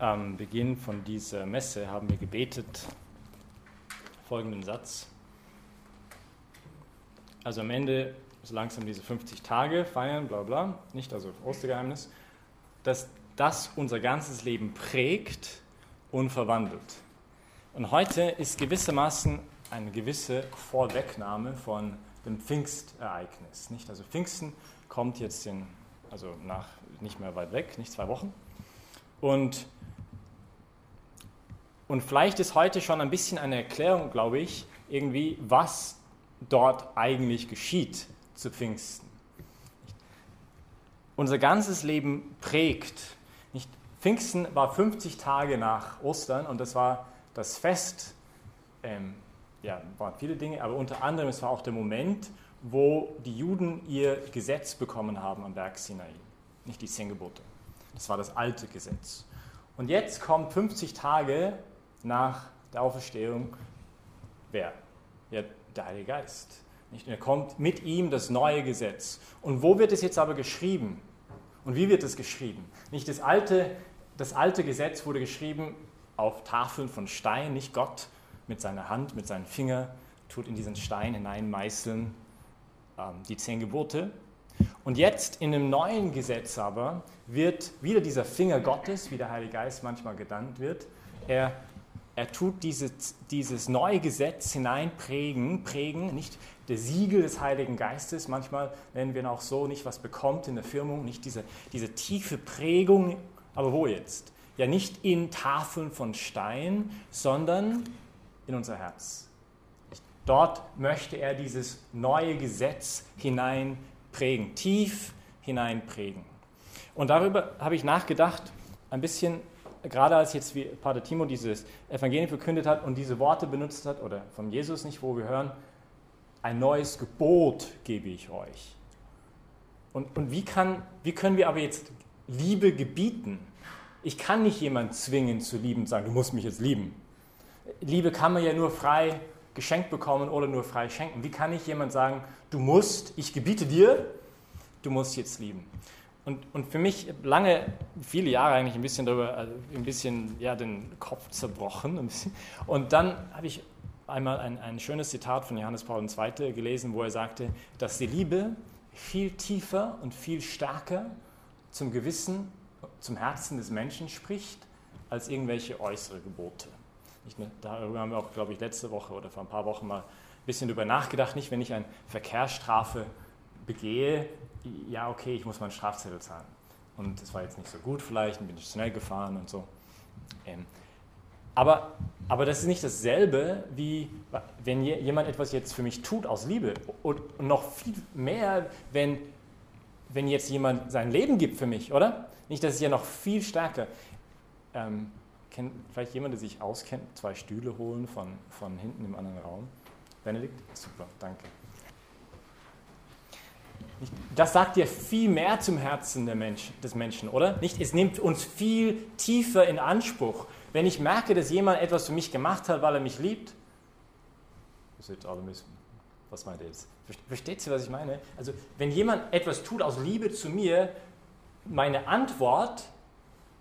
am Beginn von dieser Messe haben wir gebetet folgenden Satz. Also am Ende so langsam diese 50 Tage feiern, bla bla, nicht also Ostergeheimnis, dass das unser ganzes Leben prägt und verwandelt. Und heute ist gewissermaßen eine gewisse Vorwegnahme von dem Pfingstereignis. Nicht? Also Pfingsten kommt jetzt in, also nach nicht mehr weit weg, nicht zwei Wochen. Und, und vielleicht ist heute schon ein bisschen eine Erklärung, glaube ich, irgendwie, was dort eigentlich geschieht zu Pfingsten. Unser ganzes Leben prägt. Pfingsten war 50 Tage nach Ostern und das war das Fest. Ähm, ja, waren viele Dinge, aber unter anderem es war auch der Moment, wo die Juden ihr Gesetz bekommen haben am Berg Sinai, nicht die zehn Gebote. Das war das alte Gesetz. Und jetzt kommt 50 Tage nach der Auferstehung wer? Ja, der Heilige Geist. Nicht? Und er kommt mit ihm das neue Gesetz. Und wo wird es jetzt aber geschrieben? Und wie wird es geschrieben? Nicht das alte, das alte Gesetz wurde geschrieben auf Tafeln von Stein, nicht Gott mit seiner Hand, mit seinen Fingern tut in diesen Stein hineinmeißeln ähm, die zehn Gebote. Und jetzt in dem neuen Gesetz aber wird wieder dieser Finger Gottes, wie der Heilige Geist manchmal genannt wird, er er tut dieses, dieses neue Gesetz hineinprägen, prägen, nicht der Siegel des Heiligen Geistes, manchmal nennen wir ihn auch so, nicht was bekommt in der Firmung, nicht diese, diese tiefe Prägung, aber wo jetzt? Ja, nicht in Tafeln von Stein, sondern in unser Herz. Dort möchte er dieses neue Gesetz hineinprägen, tief hineinprägen. Und darüber habe ich nachgedacht, ein bisschen gerade als jetzt wie Pater Timo dieses Evangelium verkündet hat und diese Worte benutzt hat, oder von Jesus nicht, wo wir hören, ein neues Gebot gebe ich euch. Und, und wie, kann, wie können wir aber jetzt Liebe gebieten? Ich kann nicht jemanden zwingen zu lieben und sagen, du musst mich jetzt lieben. Liebe kann man ja nur frei geschenkt bekommen oder nur frei schenken. Wie kann ich jemand sagen, du musst, ich gebiete dir, du musst jetzt lieben? Und, und für mich lange, viele Jahre eigentlich ein bisschen darüber, also ein bisschen ja, den Kopf zerbrochen. Und dann habe ich einmal ein, ein schönes Zitat von Johannes Paul II. gelesen, wo er sagte, dass die Liebe viel tiefer und viel stärker zum Gewissen, zum Herzen des Menschen spricht, als irgendwelche äußere Gebote. Ne? Darüber haben wir auch, glaube ich, letzte Woche oder vor ein paar Wochen mal ein bisschen darüber nachgedacht. Nicht, wenn ich eine Verkehrsstrafe begehe, ja, okay, ich muss meinen Strafzettel zahlen. Und es war jetzt nicht so gut vielleicht, dann bin ich schnell gefahren und so. Ähm, aber, aber das ist nicht dasselbe, wie wenn jemand etwas jetzt für mich tut aus Liebe. Und noch viel mehr, wenn, wenn jetzt jemand sein Leben gibt für mich, oder? Nicht, das ist ja noch viel stärker. Ähm, kennt vielleicht jemand, der sich auskennt, zwei Stühle holen von, von hinten im anderen Raum? Benedikt? Super, danke. Das sagt ja viel mehr zum Herzen Mensch, des Menschen, oder? Nicht? Es nimmt uns viel tiefer in Anspruch. Wenn ich merke, dass jemand etwas für mich gemacht hat, weil er mich liebt, was meint ihr jetzt? Versteht ihr, was ich meine? Also, wenn jemand etwas tut aus Liebe zu mir, meine Antwort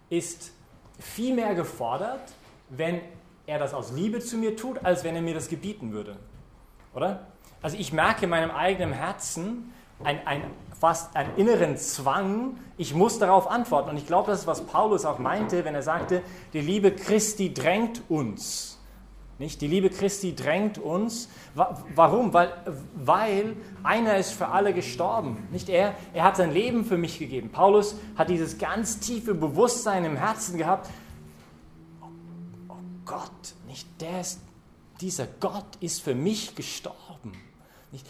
ist viel mehr gefordert, wenn er das aus Liebe zu mir tut, als wenn er mir das gebieten würde. Oder? Also ich merke in meinem eigenen Herzen, ein, ein, fast einen inneren Zwang, ich muss darauf antworten. Und ich glaube, das ist, was Paulus auch meinte, wenn er sagte, die Liebe Christi drängt uns. Nicht? Die Liebe Christi drängt uns. Warum? Weil, weil einer ist für alle gestorben. Nicht er, er hat sein Leben für mich gegeben. Paulus hat dieses ganz tiefe Bewusstsein im Herzen gehabt. Oh, oh Gott, nicht der ist, dieser Gott ist für mich gestorben.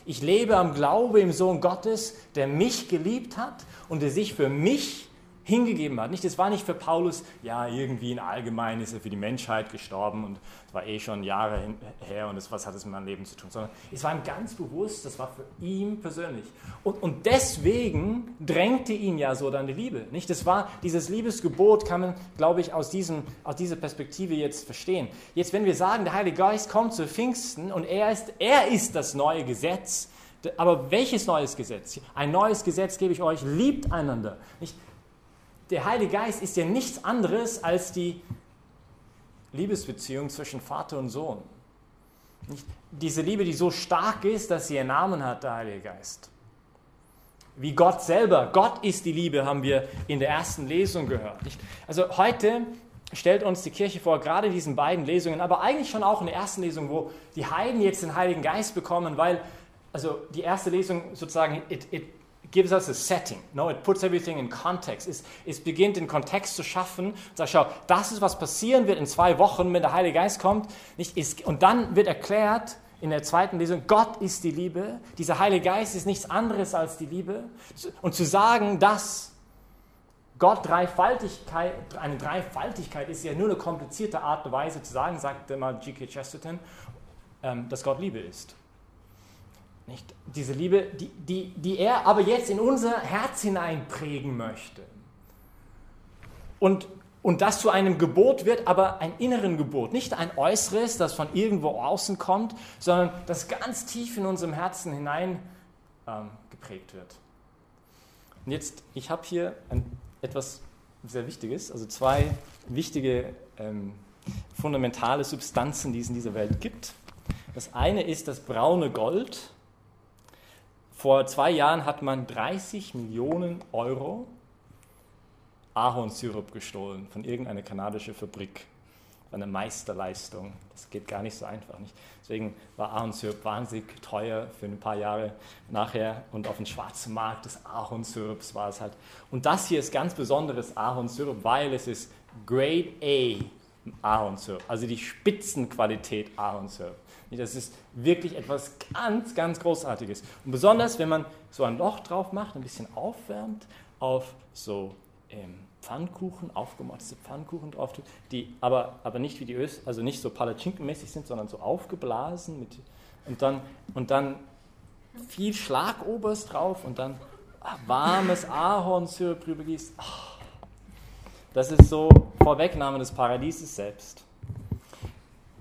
Ich lebe am Glaube im Sohn Gottes, der mich geliebt hat und der sich für mich hingegeben hat. Nicht, es war nicht für Paulus, ja, irgendwie in allgemein ist er für die Menschheit gestorben und es war eh schon Jahre her und das, was hat es mit meinem Leben zu tun, sondern es war ihm ganz bewusst, das war für ihn persönlich. Und, und deswegen drängte ihn ja so dann die Liebe. Nicht? Das war dieses Liebesgebot, kann man, glaube ich, aus, diesem, aus dieser Perspektive jetzt verstehen. Jetzt, wenn wir sagen, der Heilige Geist kommt zu Pfingsten und er ist, er ist das neue Gesetz, aber welches neues Gesetz? Ein neues Gesetz gebe ich euch, liebt einander. Nicht? Der Heilige Geist ist ja nichts anderes als die Liebesbeziehung zwischen Vater und Sohn. Nicht diese Liebe, die so stark ist, dass sie ihren Namen hat, der Heilige Geist. Wie Gott selber. Gott ist die Liebe, haben wir in der ersten Lesung gehört. Also heute stellt uns die Kirche vor, gerade in diesen beiden Lesungen, aber eigentlich schon auch in der ersten Lesung, wo die Heiden jetzt den Heiligen Geist bekommen, weil also die erste Lesung sozusagen, it, it gives us a setting. No, it puts everything in context. Es, es beginnt den Kontext zu schaffen. Sagt, schau, das ist, was passieren wird in zwei Wochen, wenn der Heilige Geist kommt. Nicht, ist, und dann wird erklärt in der zweiten Lesung, Gott ist die Liebe. Dieser Heilige Geist ist nichts anderes als die Liebe. Und zu sagen, dass Gott Dreifaltigkeit, eine Dreifaltigkeit ist ja nur eine komplizierte Art und Weise zu sagen, sagte mal G.K. Chesterton, ähm, dass Gott Liebe ist. Nicht? Diese Liebe, die, die, die er aber jetzt in unser Herz hineinprägen möchte. Und, und das zu einem Gebot wird, aber ein inneren Gebot, nicht ein äußeres, das von irgendwo außen kommt, sondern das ganz tief in unserem Herzen hinein ähm, geprägt wird. Und jetzt, ich habe hier ein, etwas sehr Wichtiges, also zwei wichtige ähm, fundamentale Substanzen, die es in dieser Welt gibt. Das eine ist das braune Gold, vor zwei Jahren hat man 30 Millionen Euro Ahornsirup gestohlen von irgendeiner kanadischen Fabrik. Eine Meisterleistung. Das geht gar nicht so einfach. Nicht? Deswegen war Ahornsirup wahnsinnig teuer für ein paar Jahre nachher und auf dem schwarzen Markt des Ahornsirups war es halt. Und das hier ist ganz besonderes Ahornsirup, weil es ist Grade A Ahornsirup, also die Spitzenqualität Ahornsirup. Das ist wirklich etwas ganz, ganz Großartiges. Und besonders, wenn man so ein Loch drauf macht, ein bisschen aufwärmt, auf so ähm, Pfannkuchen, aufgemotzte Pfannkuchen drauf tut, die aber, aber nicht wie die Ös, also nicht so palatschinkenmäßig sind, sondern so aufgeblasen mit, und, dann, und dann viel Schlagobers drauf und dann warmes Ahornsirup drüber gießt. Das ist so Vorwegnahme des Paradieses selbst.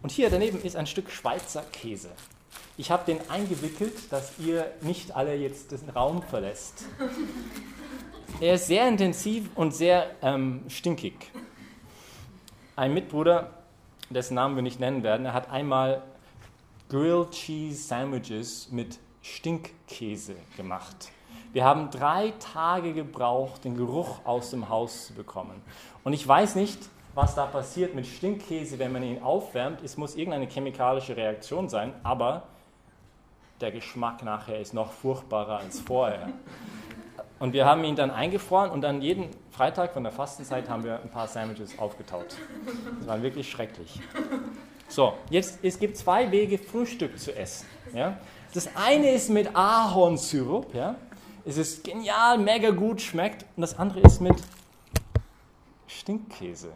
Und hier daneben ist ein Stück Schweizer Käse. Ich habe den eingewickelt, dass ihr nicht alle jetzt den Raum verlässt. Er ist sehr intensiv und sehr ähm, stinkig. Ein Mitbruder, dessen Namen wir nicht nennen werden, er hat einmal Grilled Cheese Sandwiches mit Stinkkäse gemacht. Wir haben drei Tage gebraucht, den Geruch aus dem Haus zu bekommen. Und ich weiß nicht, was da passiert mit Stinkkäse, wenn man ihn aufwärmt. Es muss irgendeine chemikalische Reaktion sein, aber der Geschmack nachher ist noch furchtbarer als vorher. Und wir haben ihn dann eingefroren und dann jeden Freitag von der Fastenzeit haben wir ein paar Sandwiches aufgetaut. Das war wirklich schrecklich. So, jetzt es gibt zwei Wege, Frühstück zu essen. Ja? Das eine ist mit Ahornsirup. Ja? Es ist genial, mega gut, schmeckt. Und das andere ist mit Stinkkäse.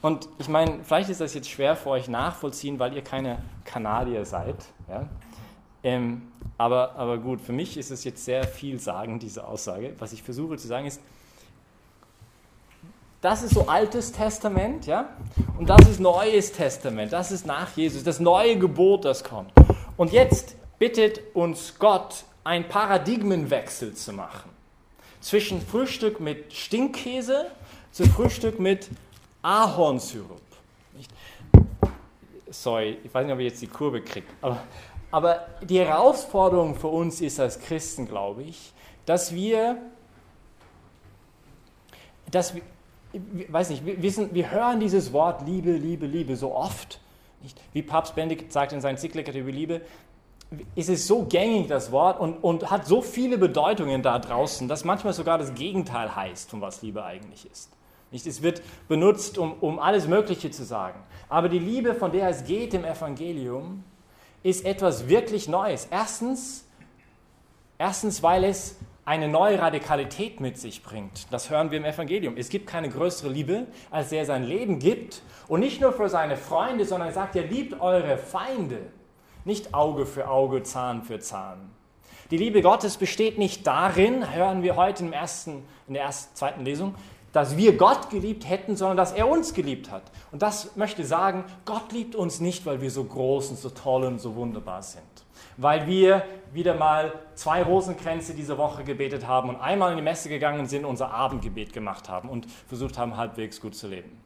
Und ich meine, vielleicht ist das jetzt schwer für euch nachvollziehen, weil ihr keine Kanadier seid. Ja? Ähm, aber, aber gut, für mich ist es jetzt sehr viel sagen, diese Aussage. Was ich versuche zu sagen ist, das ist so Altes Testament, ja, und das ist Neues Testament, das ist nach Jesus, das neue Gebot, das kommt. Und jetzt bittet uns Gott, einen Paradigmenwechsel zu machen zwischen Frühstück mit Stinkkäse zu Frühstück mit Ahornsirup. Sorry, ich weiß nicht, ob ich jetzt die Kurve kriege. Aber, aber die Herausforderung für uns ist als Christen, glaube ich, dass wir, dass wir, ich weiß nicht, wir, wissen, wir hören dieses Wort Liebe, Liebe, Liebe so oft. Nicht? Wie Papst Benedikt sagt in seinen Zyklika über Liebe, ist es so gängig, das Wort, und, und hat so viele Bedeutungen da draußen, dass manchmal sogar das Gegenteil heißt, von was Liebe eigentlich ist. Nicht? Es wird benutzt, um, um alles Mögliche zu sagen. Aber die Liebe, von der es geht im Evangelium, ist etwas wirklich Neues. Erstens, erstens, weil es eine neue Radikalität mit sich bringt. Das hören wir im Evangelium. Es gibt keine größere Liebe, als der sein Leben gibt. Und nicht nur für seine Freunde, sondern er sagt, ihr liebt eure Feinde. Nicht Auge für Auge, Zahn für Zahn. Die Liebe Gottes besteht nicht darin, hören wir heute im ersten, in der ersten, zweiten Lesung, dass wir Gott geliebt hätten, sondern dass er uns geliebt hat. Und das möchte sagen, Gott liebt uns nicht, weil wir so groß und so toll und so wunderbar sind, weil wir wieder mal zwei Rosenkränze diese Woche gebetet haben und einmal in die Messe gegangen sind, unser Abendgebet gemacht haben und versucht haben, halbwegs gut zu leben.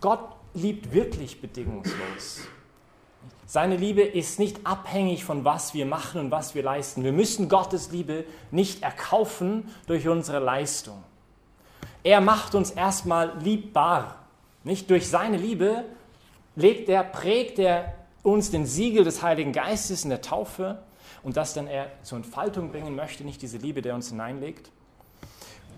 Gott liebt wirklich bedingungslos. Seine Liebe ist nicht abhängig von was wir machen und was wir leisten. Wir müssen Gottes Liebe nicht erkaufen durch unsere Leistung. Er macht uns erstmal liebbar. Nicht durch seine Liebe legt er, prägt er uns den Siegel des Heiligen Geistes in der Taufe und das dann er zur Entfaltung bringen möchte, nicht diese Liebe, der uns hineinlegt.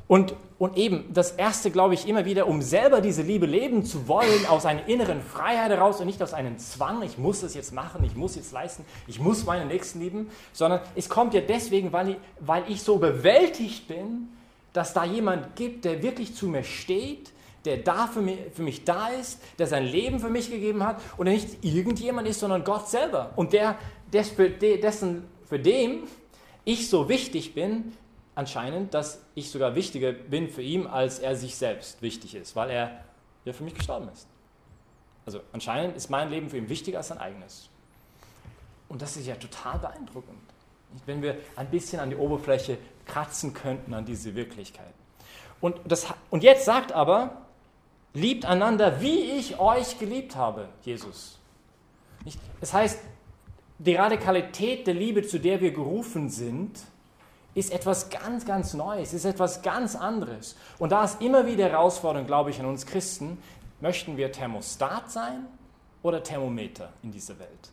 Und, und eben das Erste, glaube ich, immer wieder, um selber diese Liebe leben zu wollen, aus einer inneren Freiheit heraus und nicht aus einem Zwang, ich muss es jetzt machen, ich muss jetzt leisten, ich muss meinen Nächsten lieben, sondern es kommt ja deswegen, weil ich, weil ich so bewältigt bin, dass da jemand gibt, der wirklich zu mir steht, der da für mich, für mich da ist, der sein Leben für mich gegeben hat und der nicht irgendjemand ist, sondern Gott selber. Und der, für, dessen, für dem ich so wichtig bin, anscheinend, dass ich sogar wichtiger bin für ihn, als er sich selbst wichtig ist, weil er ja für mich gestorben ist. Also anscheinend ist mein Leben für ihn wichtiger als sein eigenes. Und das ist ja total beeindruckend, wenn wir ein bisschen an die Oberfläche kratzen könnten, an diese Wirklichkeit. Und, das, und jetzt sagt aber, liebt einander, wie ich euch geliebt habe, Jesus. Das heißt, die Radikalität der Liebe, zu der wir gerufen sind, ist etwas ganz, ganz Neues, ist etwas ganz anderes. Und da ist immer wieder Herausforderung, glaube ich, an uns Christen, möchten wir Thermostat sein oder Thermometer in dieser Welt?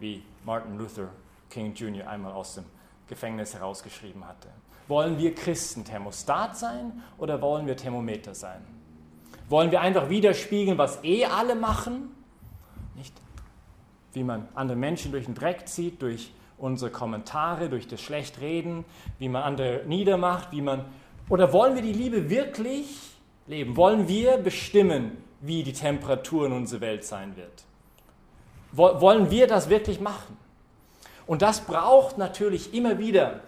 Wie Martin Luther King Jr. einmal aus dem Gefängnis herausgeschrieben hatte. Wollen wir Christen Thermostat sein oder wollen wir Thermometer sein? Wollen wir einfach widerspiegeln, was eh alle machen? Nicht? Wie man andere Menschen durch den Dreck zieht, durch unsere Kommentare, durch das Schlechtreden, wie man andere niedermacht, wie man. Oder wollen wir die Liebe wirklich leben? Wollen wir bestimmen, wie die Temperatur in unserer Welt sein wird? Wollen wir das wirklich machen? Und das braucht natürlich immer wieder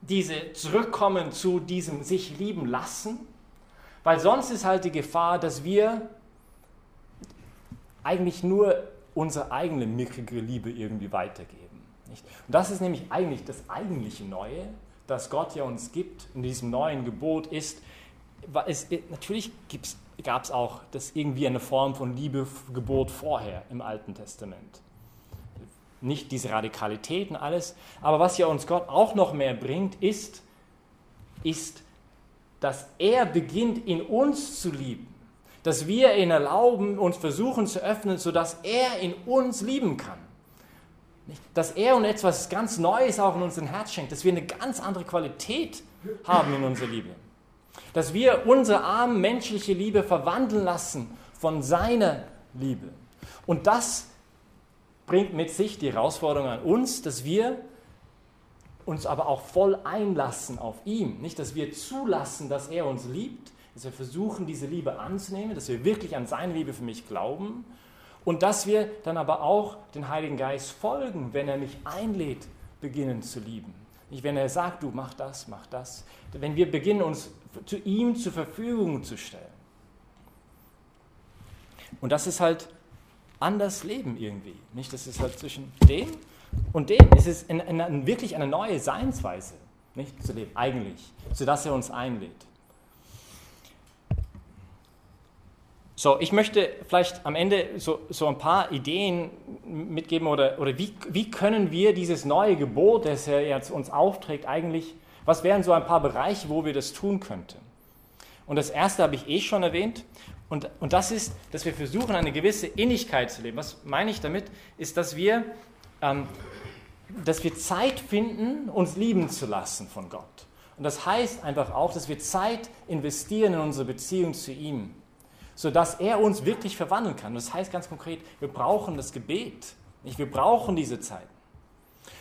diese Zurückkommen zu diesem sich lieben lassen, weil sonst ist halt die Gefahr, dass wir eigentlich nur unsere eigene mickrige Liebe irgendwie weitergeben. Nicht? Und das ist nämlich eigentlich das eigentliche Neue, das Gott ja uns gibt in diesem neuen Gebot ist, es, natürlich gab es auch das irgendwie eine Form von Liebegebot vorher im Alten Testament. Nicht diese Radikalitäten alles, aber was ja uns Gott auch noch mehr bringt, ist, ist, dass er beginnt in uns zu lieben, dass wir ihn erlauben, uns versuchen zu öffnen, sodass er in uns lieben kann. Dass er uns etwas ganz Neues auch in unserem Herz schenkt, dass wir eine ganz andere Qualität haben in unserer Liebe. Dass wir unsere arme menschliche Liebe verwandeln lassen von seiner Liebe. Und das bringt mit sich die Herausforderung an uns, dass wir uns aber auch voll einlassen auf ihn. Nicht, dass wir zulassen, dass er uns liebt, dass wir versuchen, diese Liebe anzunehmen, dass wir wirklich an seine Liebe für mich glauben und dass wir dann aber auch den Heiligen Geist folgen, wenn er mich einlädt, beginnen zu lieben. Nicht, wenn er sagt, du mach das, mach das. Wenn wir beginnen, uns zu ihm zur Verfügung zu stellen. Und das ist halt anders Leben irgendwie. Nicht, das ist halt zwischen dem und dem. Es ist in, in, in wirklich eine neue Seinsweise, nicht zu leben, eigentlich, sodass er uns einlädt. So, ich möchte vielleicht am Ende so, so ein paar Ideen mitgeben oder, oder wie, wie können wir dieses neue Gebot, das er jetzt uns aufträgt, eigentlich, was wären so ein paar Bereiche, wo wir das tun könnten? Und das erste habe ich eh schon erwähnt und, und das ist, dass wir versuchen, eine gewisse Innigkeit zu leben. Was meine ich damit? Ist, dass wir, ähm, dass wir Zeit finden, uns lieben zu lassen von Gott. Und das heißt einfach auch, dass wir Zeit investieren in unsere Beziehung zu ihm sodass er uns wirklich verwandeln kann. Das heißt ganz konkret, wir brauchen das Gebet. Nicht? Wir brauchen diese Zeit.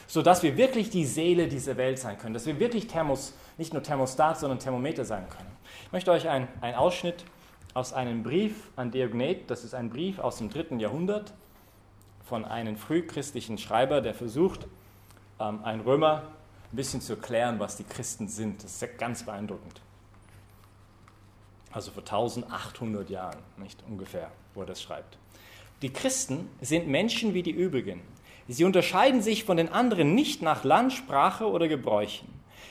Sodass wir wirklich die Seele dieser Welt sein können. Dass wir wirklich Thermos, nicht nur Thermostat, sondern Thermometer sein können. Ich möchte euch einen Ausschnitt aus einem Brief an Diognet, das ist ein Brief aus dem dritten Jahrhundert von einem frühchristlichen Schreiber, der versucht, ähm, einen Römer ein bisschen zu erklären, was die Christen sind. Das ist ganz beeindruckend also vor 1800 Jahren, nicht ungefähr, wo er das schreibt. Die Christen sind Menschen wie die übrigen. Sie unterscheiden sich von den anderen nicht nach Land, Sprache oder Gebräuchen.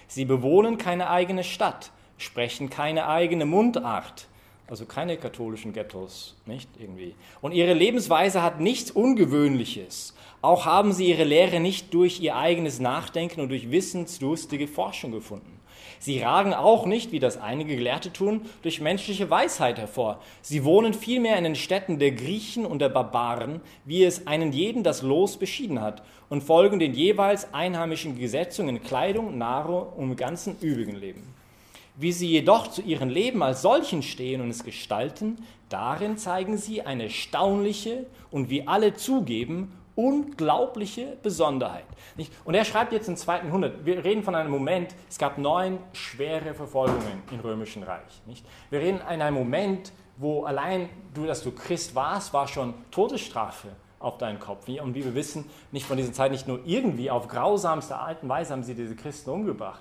Sie bewohnen keine eigene Stadt, sprechen keine eigene Mundart, also keine katholischen Ghettos, nicht irgendwie. Und ihre Lebensweise hat nichts Ungewöhnliches. Auch haben sie ihre Lehre nicht durch ihr eigenes Nachdenken und durch wissensdurstige Forschung gefunden. Sie ragen auch nicht, wie das einige Gelehrte tun, durch menschliche Weisheit hervor. Sie wohnen vielmehr in den Städten der Griechen und der Barbaren, wie es einen jeden das Los beschieden hat, und folgen den jeweils einheimischen Gesetzungen in Kleidung, Nahrung und im ganzen übrigen Leben. Wie sie jedoch zu ihrem Leben als solchen stehen und es gestalten, darin zeigen sie eine erstaunliche und wie alle zugeben, unglaubliche Besonderheit. Und er schreibt jetzt im zweiten Jahrhundert, wir reden von einem Moment, es gab neun schwere Verfolgungen im Römischen Reich. Wir reden in einem Moment, wo allein du, dass du Christ warst, war schon Todesstrafe auf deinen Kopf. Und wie wir wissen, nicht von dieser Zeit nicht nur irgendwie auf grausamste Art und Weise haben sie diese Christen umgebracht.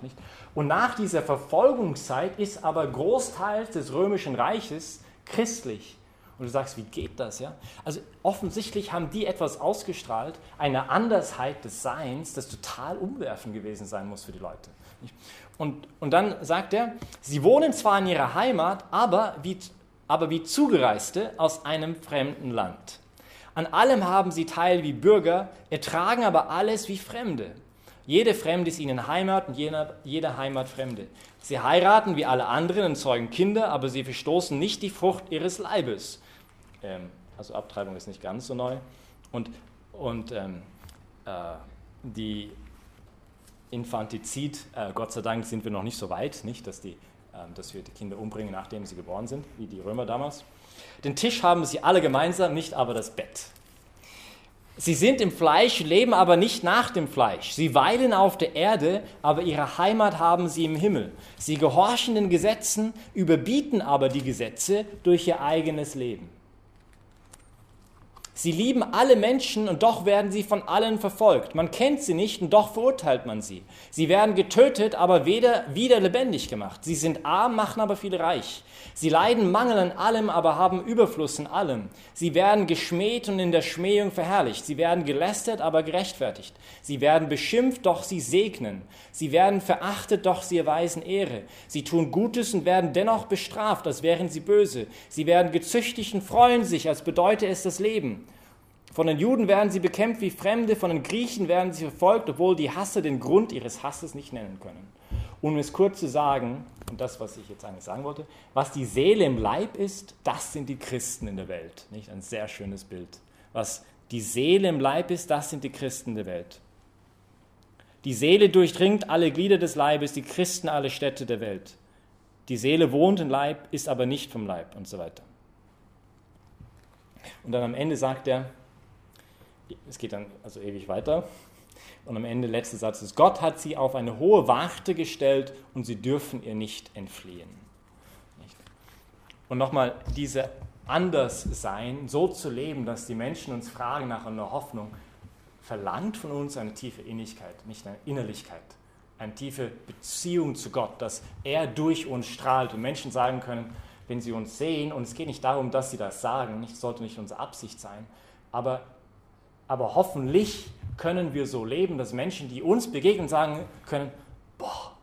Und nach dieser Verfolgungszeit ist aber Großteil des römischen Reiches christlich. Und du sagst, wie geht das? Ja? Also offensichtlich haben die etwas ausgestrahlt, eine Andersheit des Seins, das total umwerfend gewesen sein muss für die Leute. Und, und dann sagt er, sie wohnen zwar in ihrer Heimat, aber wie, aber wie Zugereiste aus einem fremden Land. An allem haben sie teil wie Bürger, ertragen aber alles wie Fremde. Jede Fremde ist ihnen Heimat und jeder, jede Heimat Fremde. Sie heiraten wie alle anderen und zeugen Kinder, aber sie verstoßen nicht die Frucht ihres Leibes. Ähm, also Abtreibung ist nicht ganz so neu. Und, und ähm, äh, die Infantizid, äh, Gott sei Dank sind wir noch nicht so weit, nicht, dass, die, äh, dass wir die Kinder umbringen, nachdem sie geboren sind, wie die Römer damals. Den Tisch haben sie alle gemeinsam, nicht aber das Bett. Sie sind im Fleisch, leben aber nicht nach dem Fleisch. Sie weilen auf der Erde, aber ihre Heimat haben sie im Himmel. Sie gehorchen den Gesetzen, überbieten aber die Gesetze durch ihr eigenes Leben. Sie lieben alle Menschen und doch werden sie von allen verfolgt. Man kennt sie nicht und doch verurteilt man sie. Sie werden getötet, aber weder wieder lebendig gemacht. Sie sind arm, machen aber viele reich. Sie leiden Mangel an allem, aber haben Überfluss in allem. Sie werden geschmäht und in der Schmähung verherrlicht. Sie werden gelästert, aber gerechtfertigt. Sie werden beschimpft, doch sie segnen. Sie werden verachtet, doch sie erweisen Ehre. Sie tun Gutes und werden dennoch bestraft, als wären sie böse. Sie werden gezüchtigt und freuen sich, als bedeute es das Leben. Von den Juden werden sie bekämpft wie Fremde, von den Griechen werden sie verfolgt, obwohl die Hasser den Grund ihres Hasses nicht nennen können. Um es kurz zu sagen, und das, was ich jetzt eigentlich sagen wollte, was die Seele im Leib ist, das sind die Christen in der Welt. Nicht ein sehr schönes Bild. Was die Seele im Leib ist, das sind die Christen der Welt. Die Seele durchdringt alle Glieder des Leibes, die Christen alle Städte der Welt. Die Seele wohnt im Leib, ist aber nicht vom Leib und so weiter. Und dann am Ende sagt er, es geht dann also ewig weiter. Und am Ende, letzter Satz ist, Gott hat sie auf eine hohe Warte gestellt und sie dürfen ihr nicht entfliehen. Und nochmal, diese Anderssein, so zu leben, dass die Menschen uns fragen nach einer Hoffnung, verlangt von uns eine tiefe Innigkeit, nicht eine Innerlichkeit, eine tiefe Beziehung zu Gott, dass er durch uns strahlt und Menschen sagen können, wenn sie uns sehen, und es geht nicht darum, dass sie das sagen, nicht sollte nicht unsere Absicht sein, aber aber hoffentlich können wir so leben, dass Menschen, die uns begegnen, sagen können, boah,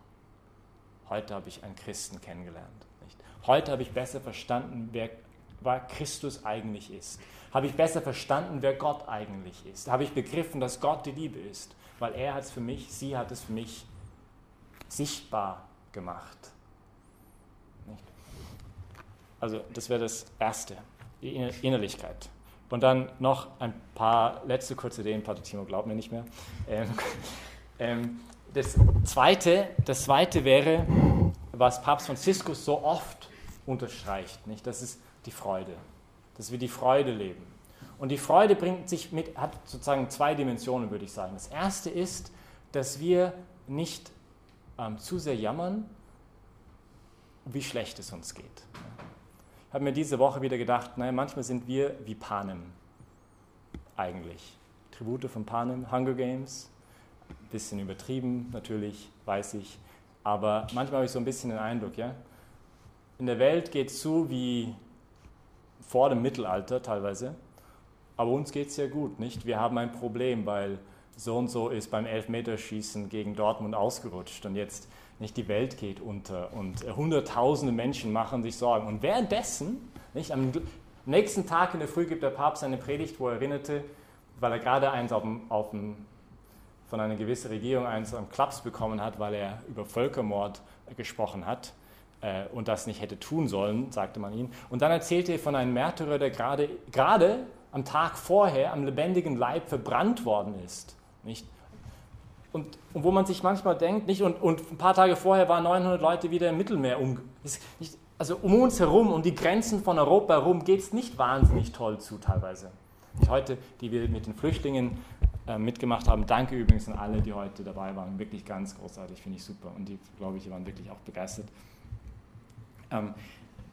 heute habe ich einen Christen kennengelernt. Nicht? Heute habe ich besser verstanden, wer, wer Christus eigentlich ist. Habe ich besser verstanden, wer Gott eigentlich ist. Habe ich begriffen, dass Gott die Liebe ist, weil er hat es für mich, sie hat es für mich sichtbar gemacht. Nicht? Also das wäre das Erste, die Innerlichkeit. Und dann noch ein paar letzte kurze Ideen, Pater Timo glaubt mir nicht mehr. Ähm, ähm, das, zweite, das zweite wäre, was Papst Franziskus so oft unterstreicht, nicht? das ist die Freude, dass wir die Freude leben. Und die Freude bringt sich mit, hat sozusagen zwei Dimensionen, würde ich sagen. Das erste ist, dass wir nicht ähm, zu sehr jammern, wie schlecht es uns geht habe mir diese Woche wieder gedacht, naja, manchmal sind wir wie Panem eigentlich. Tribute von Panem, Hunger Games, bisschen übertrieben natürlich, weiß ich, aber manchmal habe ich so ein bisschen den Eindruck, ja, in der Welt geht es zu wie vor dem Mittelalter teilweise aber uns geht es ja gut, nicht? Wir haben ein Problem, weil so und so ist beim Elfmeterschießen gegen Dortmund ausgerutscht und jetzt nicht die Welt geht unter und hunderttausende Menschen machen sich Sorgen. Und währenddessen, nicht, am nächsten Tag in der Früh gibt der Papst eine Predigt, wo er erinnerte, weil er gerade eins auf dem, auf dem, von einer gewissen Regierung eins am Klaps bekommen hat, weil er über Völkermord gesprochen hat äh, und das nicht hätte tun sollen, sagte man ihm. Und dann erzählte er von einem Märtyrer, der gerade, gerade am Tag vorher am lebendigen Leib verbrannt worden ist. Nicht? Und, und, wo man sich manchmal denkt, nicht, und, und ein paar Tage vorher waren 900 Leute wieder im Mittelmeer um. Nicht, also um uns herum, um die Grenzen von Europa herum, geht es nicht wahnsinnig toll zu teilweise. Nicht heute, die wir mit den Flüchtlingen äh, mitgemacht haben, danke übrigens an alle, die heute dabei waren. Wirklich ganz großartig, finde ich super. Und die, glaube ich, waren wirklich auch begeistert. Ähm,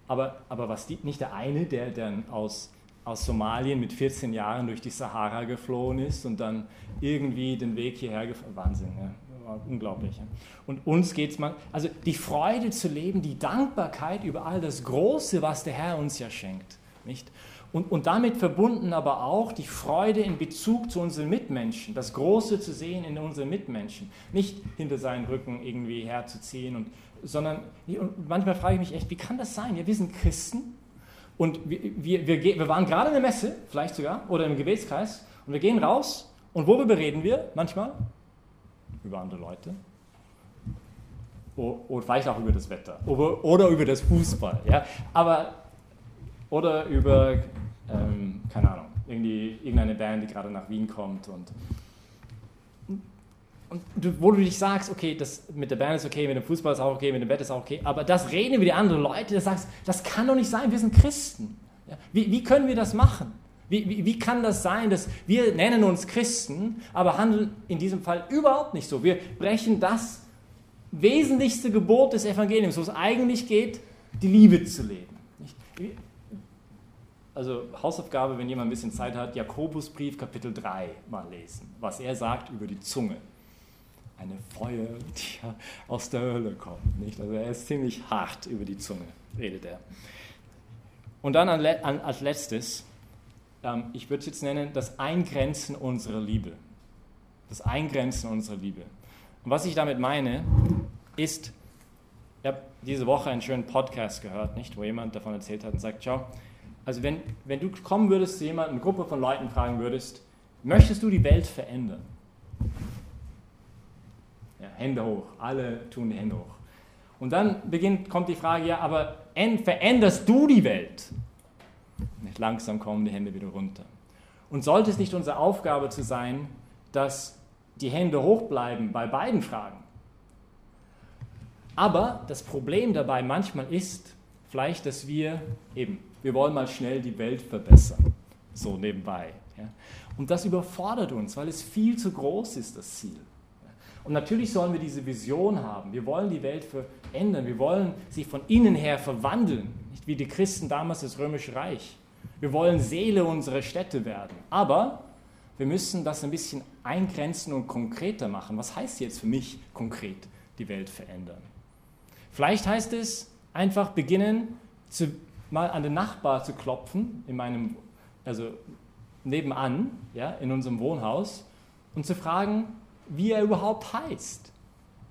aber, aber was die, nicht der eine, der dann aus aus Somalien mit 14 Jahren durch die Sahara geflohen ist und dann irgendwie den Weg hierher gefahren. Wahnsinn, ja. unglaublich. Und uns geht es mal, also die Freude zu leben, die Dankbarkeit über all das Große, was der Herr uns ja schenkt. Nicht? Und, und damit verbunden aber auch die Freude in Bezug zu unseren Mitmenschen, das Große zu sehen in unseren Mitmenschen. Nicht hinter seinen Rücken irgendwie herzuziehen, und, sondern und manchmal frage ich mich echt, wie kann das sein? Ja, wir sind Christen und wir, wir, wir, waren gerade in der Messe, vielleicht sogar, oder im Gebetskreis, und wir gehen raus und worüber reden wir manchmal? Über andere Leute. Oder vielleicht auch über das Wetter. Oder über das Fußball. Ja? Aber, oder über, ähm, keine Ahnung, irgendwie, irgendeine Band, die gerade nach Wien kommt und und du, wo du dich sagst, okay, das mit der Band ist okay, mit dem Fußball ist auch okay, mit dem Bett ist auch okay, aber das reden über die anderen Leute, das sagst, das kann doch nicht sein, wir sind Christen. Ja, wie, wie, können wir das machen? Wie, wie, wie, kann das sein, dass wir nennen uns Christen, aber handeln in diesem Fall überhaupt nicht so? Wir brechen das wesentlichste Gebot des Evangeliums, wo es eigentlich geht, die Liebe zu leben. Also Hausaufgabe, wenn jemand ein bisschen Zeit hat, Jakobusbrief Kapitel 3 mal lesen, was er sagt über die Zunge Feuer, die aus der Hölle kommt. Nicht? Also er ist ziemlich hart über die Zunge, redet er. Und dann als letztes, ähm, ich würde es jetzt nennen, das Eingrenzen unserer Liebe. Das Eingrenzen unserer Liebe. Und was ich damit meine, ist, ich habe diese Woche einen schönen Podcast gehört, nicht, wo jemand davon erzählt hat und sagt, schau, also wenn, wenn du kommen würdest zu jemandem, eine Gruppe von Leuten fragen würdest, möchtest du die Welt verändern? Hände hoch, alle tun die Hände hoch. Und dann beginnt, kommt die Frage, ja, aber veränderst du die Welt? Nicht langsam kommen die Hände wieder runter. Und sollte es nicht unsere Aufgabe zu sein, dass die Hände hoch bleiben bei beiden Fragen? Aber das Problem dabei manchmal ist vielleicht, dass wir eben, wir wollen mal schnell die Welt verbessern, so nebenbei. Ja? Und das überfordert uns, weil es viel zu groß ist, das Ziel. Und natürlich sollen wir diese Vision haben. Wir wollen die Welt verändern. Wir wollen sie von innen her verwandeln. Nicht wie die Christen damals das Römische Reich. Wir wollen Seele unserer Städte werden. Aber wir müssen das ein bisschen eingrenzen und konkreter machen. Was heißt jetzt für mich konkret die Welt verändern? Vielleicht heißt es einfach beginnen, zu, mal an den Nachbar zu klopfen, in meinem, also nebenan, ja, in unserem Wohnhaus, und zu fragen, wie er überhaupt heißt.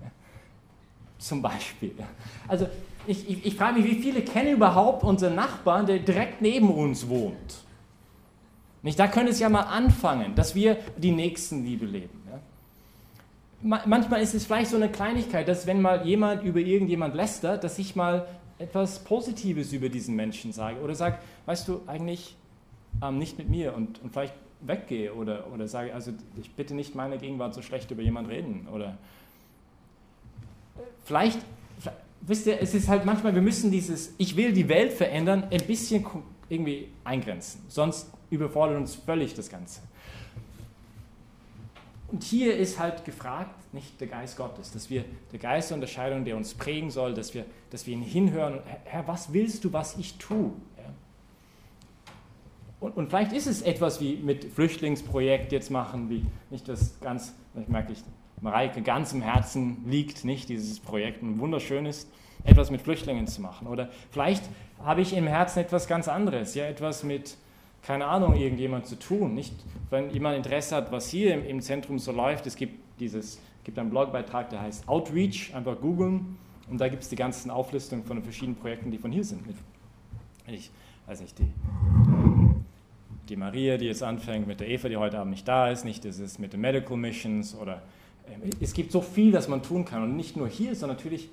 Zum Beispiel. Also ich, ich, ich frage mich, wie viele kennen überhaupt unseren Nachbarn, der direkt neben uns wohnt? Nicht, da könnte es ja mal anfangen, dass wir die Nächstenliebe leben. Ja? Manchmal ist es vielleicht so eine Kleinigkeit, dass wenn mal jemand über irgendjemand lästert, dass ich mal etwas Positives über diesen Menschen sage oder sage, weißt du, eigentlich ähm, nicht mit mir und, und vielleicht weggehe oder, oder sage, also ich bitte nicht meine Gegenwart so schlecht über jemanden reden oder vielleicht, wisst ihr, es ist halt manchmal, wir müssen dieses Ich will die Welt verändern ein bisschen irgendwie eingrenzen, sonst überfordert uns völlig das Ganze. Und hier ist halt gefragt, nicht der Geist Gottes, dass wir der Geist der Unterscheidung, der uns prägen soll, dass wir, dass wir ihn hinhören, Herr, was willst du, was ich tue? Und, und, vielleicht ist es etwas wie mit Flüchtlingsprojekt jetzt machen, wie nicht das ganz, ich merke, ich, Mareike ganz im Herzen liegt, nicht dieses Projekt, ein wunderschönes, etwas mit Flüchtlingen zu machen. Oder vielleicht habe ich im Herzen etwas ganz anderes, ja, etwas mit, keine Ahnung, irgendjemand zu tun. Nicht, wenn jemand Interesse hat, was hier im, im Zentrum so läuft, es gibt, dieses, gibt einen Blogbeitrag, der heißt Outreach, einfach googeln und da gibt es die ganzen Auflistungen von den verschiedenen Projekten, die von hier sind. Ich weiß nicht, die, die Maria, die jetzt anfängt, mit der Eva, die heute Abend nicht da ist, nicht ist mit den Medical Missions oder ähm, es gibt so viel, das man tun kann und nicht nur hier, sondern natürlich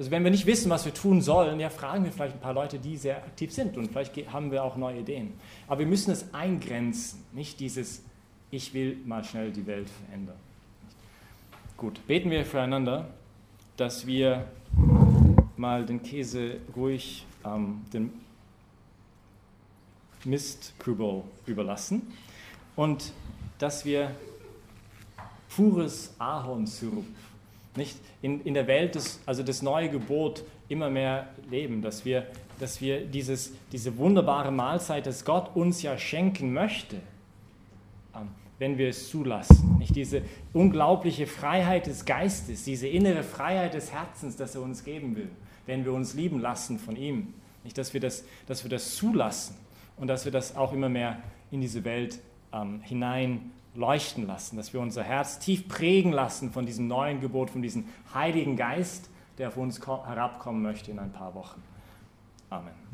also wenn wir nicht wissen, was wir tun sollen, ja, fragen wir vielleicht ein paar Leute, die sehr aktiv sind und vielleicht haben wir auch neue Ideen. Aber wir müssen es eingrenzen, nicht dieses, ich will mal schnell die Welt verändern. Gut, beten wir füreinander, dass wir mal den Käse ruhig ähm, den Mistkübel überlassen und dass wir pures Ahornsirup nicht in, in der Welt, des, also das neue Gebot, immer mehr leben, dass wir, dass wir dieses, diese wunderbare Mahlzeit, das Gott uns ja schenken möchte, ähm, wenn wir es zulassen. Nicht diese unglaubliche Freiheit des Geistes, diese innere Freiheit des Herzens, das er uns geben will, wenn wir uns lieben lassen von ihm. Nicht, dass wir das, dass wir das zulassen und dass wir das auch immer mehr in diese Welt ähm, hinein leuchten lassen, dass wir unser Herz tief prägen lassen von diesem neuen Gebot, von diesem Heiligen Geist, der auf uns herabkommen möchte in ein paar Wochen. Amen.